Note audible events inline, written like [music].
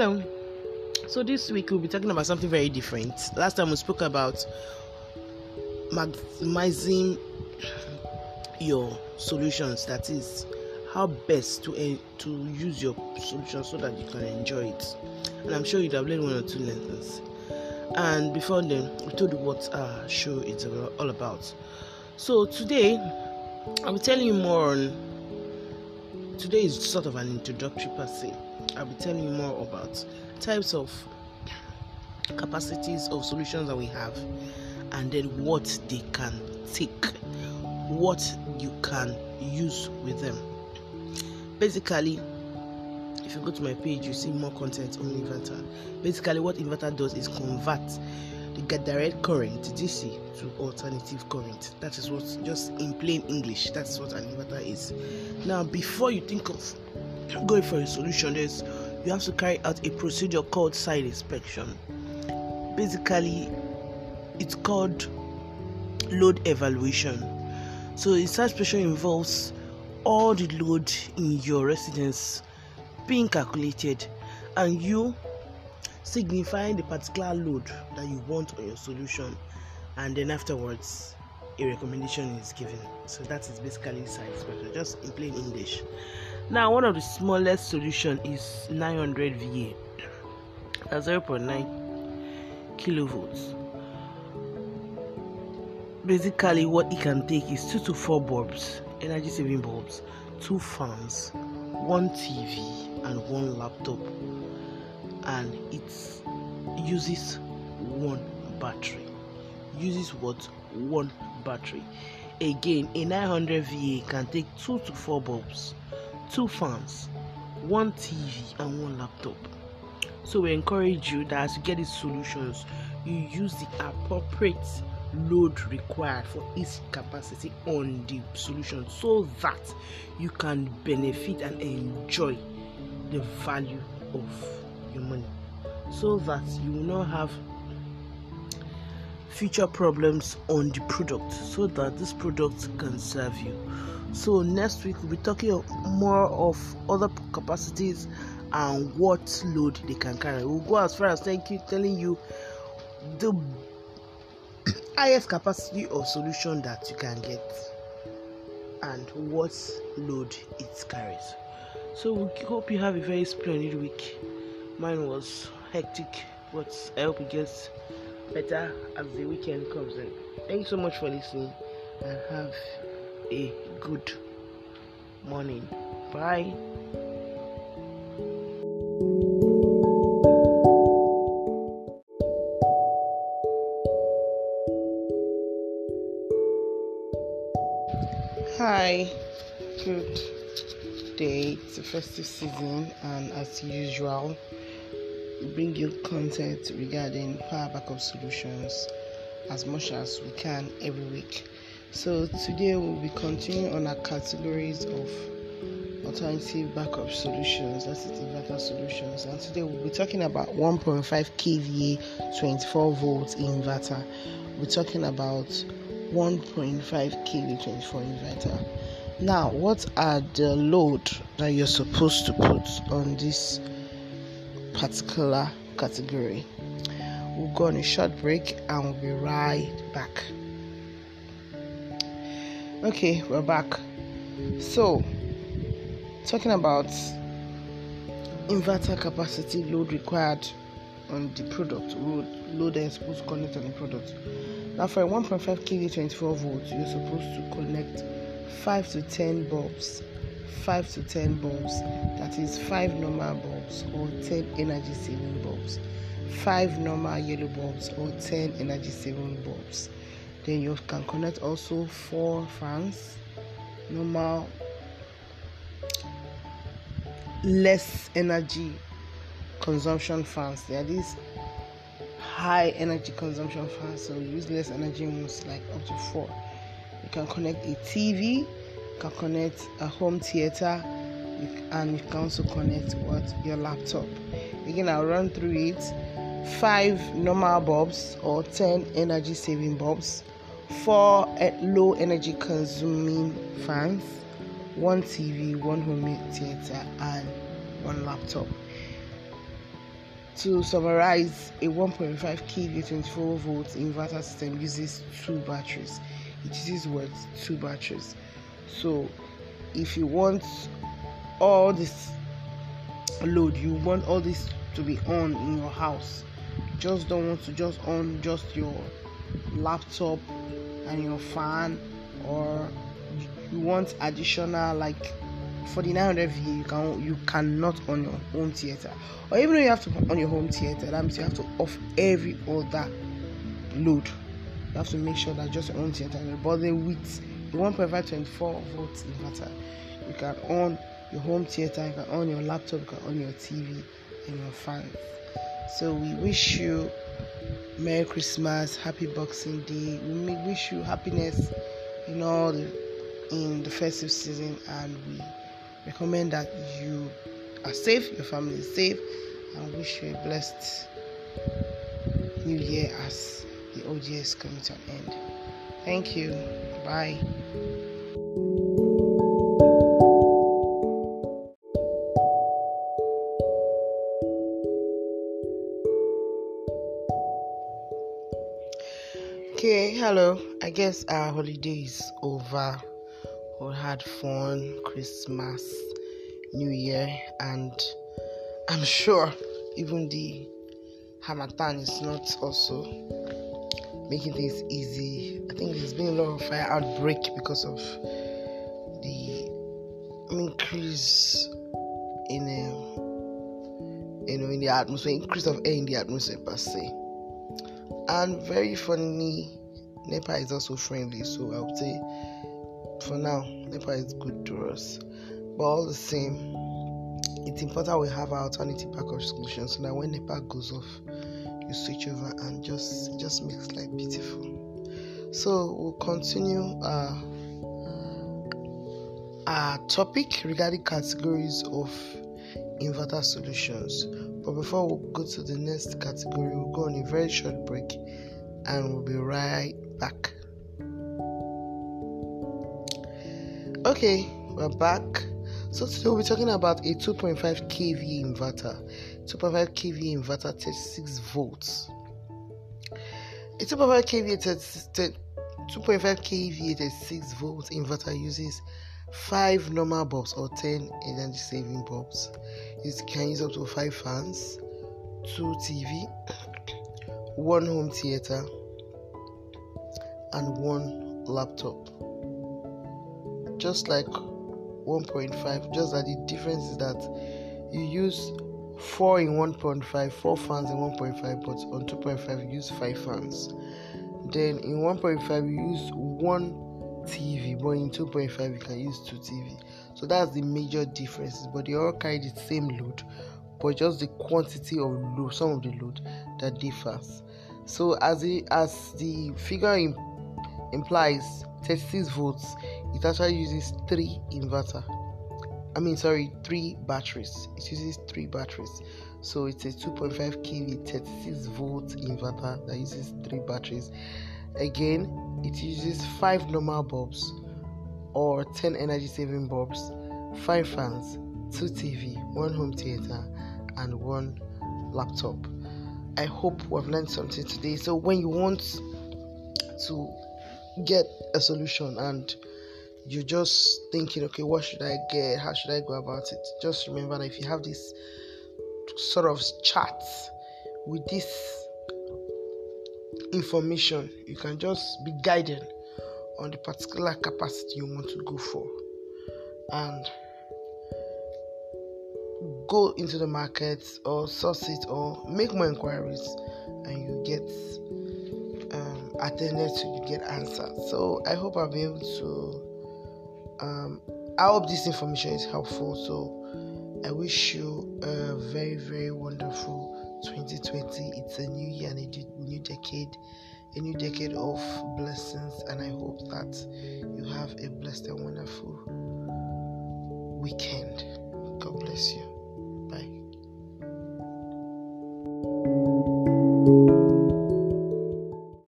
Hello. So this week we'll be talking about something very different. Last time we spoke about maximizing your solutions. That is how best to uh, to use your solution so that you can enjoy it. And I'm sure you'd have learned one or two lessons. And before then, we told you what our show is all about. So today, I'll be telling you more on. Today is sort of an introductory per se. I'll be telling you more about types of capacities of solutions that we have and then what they can take, what you can use with them. Basically, if you go to my page, you see more content on inverter. Basically, what inverter does is convert the direct current DC to alternative current. That is what, just in plain English, that's what an inverter is. Now, before you think of going for a solution, there's you have to carry out a procedure called site inspection. Basically, it's called load evaluation. So, a site inspection involves all the load in your residence being calculated and you signifying the particular load that you want on your solution and then afterwards a recommendation is given. So that is basically site inspection just in plain english. Now one of the smallest solution is 900 va that's 0.9 kilovolts. Basically what it can take is two to four bulbs energy saving bulbs two fans one tv and one laptop and it uses one battery. Uses what? One battery. Again a 900 va can take two to four bulbs two fans one tv and one laptop. So we encourage you that as you get these solutions you use the appropriate load required for each capacity on the solution so that you can benefit and enjoy the value of your money so that you will not have future problems on the product so that this product can serve you. So next week we'll be talking more of other capacities and what load they can carry. We'll go as far as thank you telling you the [clears throat] highest capacity or solution that you can get and what load it carries. So we hope you have a very splendid week. Mine was hectic, but I hope it gets better as the weekend comes in. Thank you so much for listening and have a good morning. Bye. Hi, good day. It's the festive season, and as usual, bring you content regarding power backup solutions as much as we can every week. So, today we'll be continuing on our categories of alternative backup solutions, that's inverter solutions. And today we'll be talking about 1.5 kVA 24 volt inverter. We're talking about 1.5 kVA 24 inverter now, what are the load that you're supposed to put on this particular category? We'll go on a short break and we'll be right back. Okay, we're back. So, talking about inverter capacity load required on the product, load, load you're supposed to connect on the product. Now, for a 1.5 kV 24 volts, you're supposed to connect 5 to 10 bulbs 5 to 10 bulbs that is 5 normal bulbs or 10 energy saving bulbs 5 normal yellow bulbs or 10 energy saving bulbs then you can connect also 4 fans normal less energy consumption fans. There are these high energy consumption fans so use less energy ones like up to 4 you can connect a TV, you can connect a home theater, and you can also connect what your laptop. Again, I'll run through it. Five normal bulbs or 10 energy saving bulbs, four low energy consuming fans, one TV, one home theater, and one laptop. to summarize, a 1.5 kVA 24 volt inverter system uses two batteries. It uses what? Two batteries. So, if you want all this load, you want all this to be on in your house. Just don't want to just on just your laptop and your fan, or you want additional like for the 900 V you can you cannot on your home theater. Or even though you have to on your home theater that means you have to off every other load. You have to make sure that just your own theater. But then with the 1.5 24 volt inverter you can on your home theater you can on your laptop you can on your tv and your fans so we wish you merry christmas happy boxing day we wish you happiness in all the in the festive season and we recommend that you are safe, your family is safe, and wish you a blessed new year as the OGS coming to an end. Thank you. Bye. Hello. I guess our holiday is over we had fun Christmas, New Year, and I'm sure even the Harmattan is not also making things easy. I think there's been a lot of fire outbreak because of the increase in um, you know in the atmosphere, increase of air in the atmosphere per se. And very funny, NEPA is also friendly, so I would say for now, NEPA is good to us. But all the same, it's important we have our alternative backup solution so that when NEPA goes off, you switch over and just just makes life beautiful. So we'll continue our, our topic regarding categories of inverter solutions. But before we go to the next category, we'll go on a very short break and we'll be right back. Okay, we're back. So today we'll be talking about a 2.5 kV inverter. 2.5 kV inverter, 36 volts. A 2.5 kV 2.5 kV 36 volts inverter uses five normal bulbs or 10 energy saving bulbs. You can use up to five fans, two TV, [coughs] one home theater, and one laptop. Just like 1.5 just that the difference is that you use 4 in 1.5 4 fans in 1.5 but on 2.5 you use 5 fans. Then in 1.5 you use one tv but in 2.5 you can use two tv so that's the major differences but they all carry the same load but just the quantity of load some of the load that differs. So as the as the figure implies 36 volts. It actually uses three inverter. I mean sorry three batteries. It uses three batteries. So it's a 2.5 kv 36 volt inverter that uses three batteries. Again it uses five normal bulbs or 10 energy saving bulbs five fans two tv one home theater and one laptop. I hope we've learned something today. So when you want to get a solution and you're just thinking, okay, what should I get? How should I go about it? Just remember that if you have this sort of chat with this information, you can just be guided on the particular capacity you want to go for and go into the market or source it or make more inquiries and you get attended to, you get answered. So I hope I'll be able to. Um, I hope this information is helpful. So I wish you a very, very wonderful 2020. It's a new year and a new decade, a new decade of blessings. And I hope that you have a blessed and wonderful weekend. God bless you.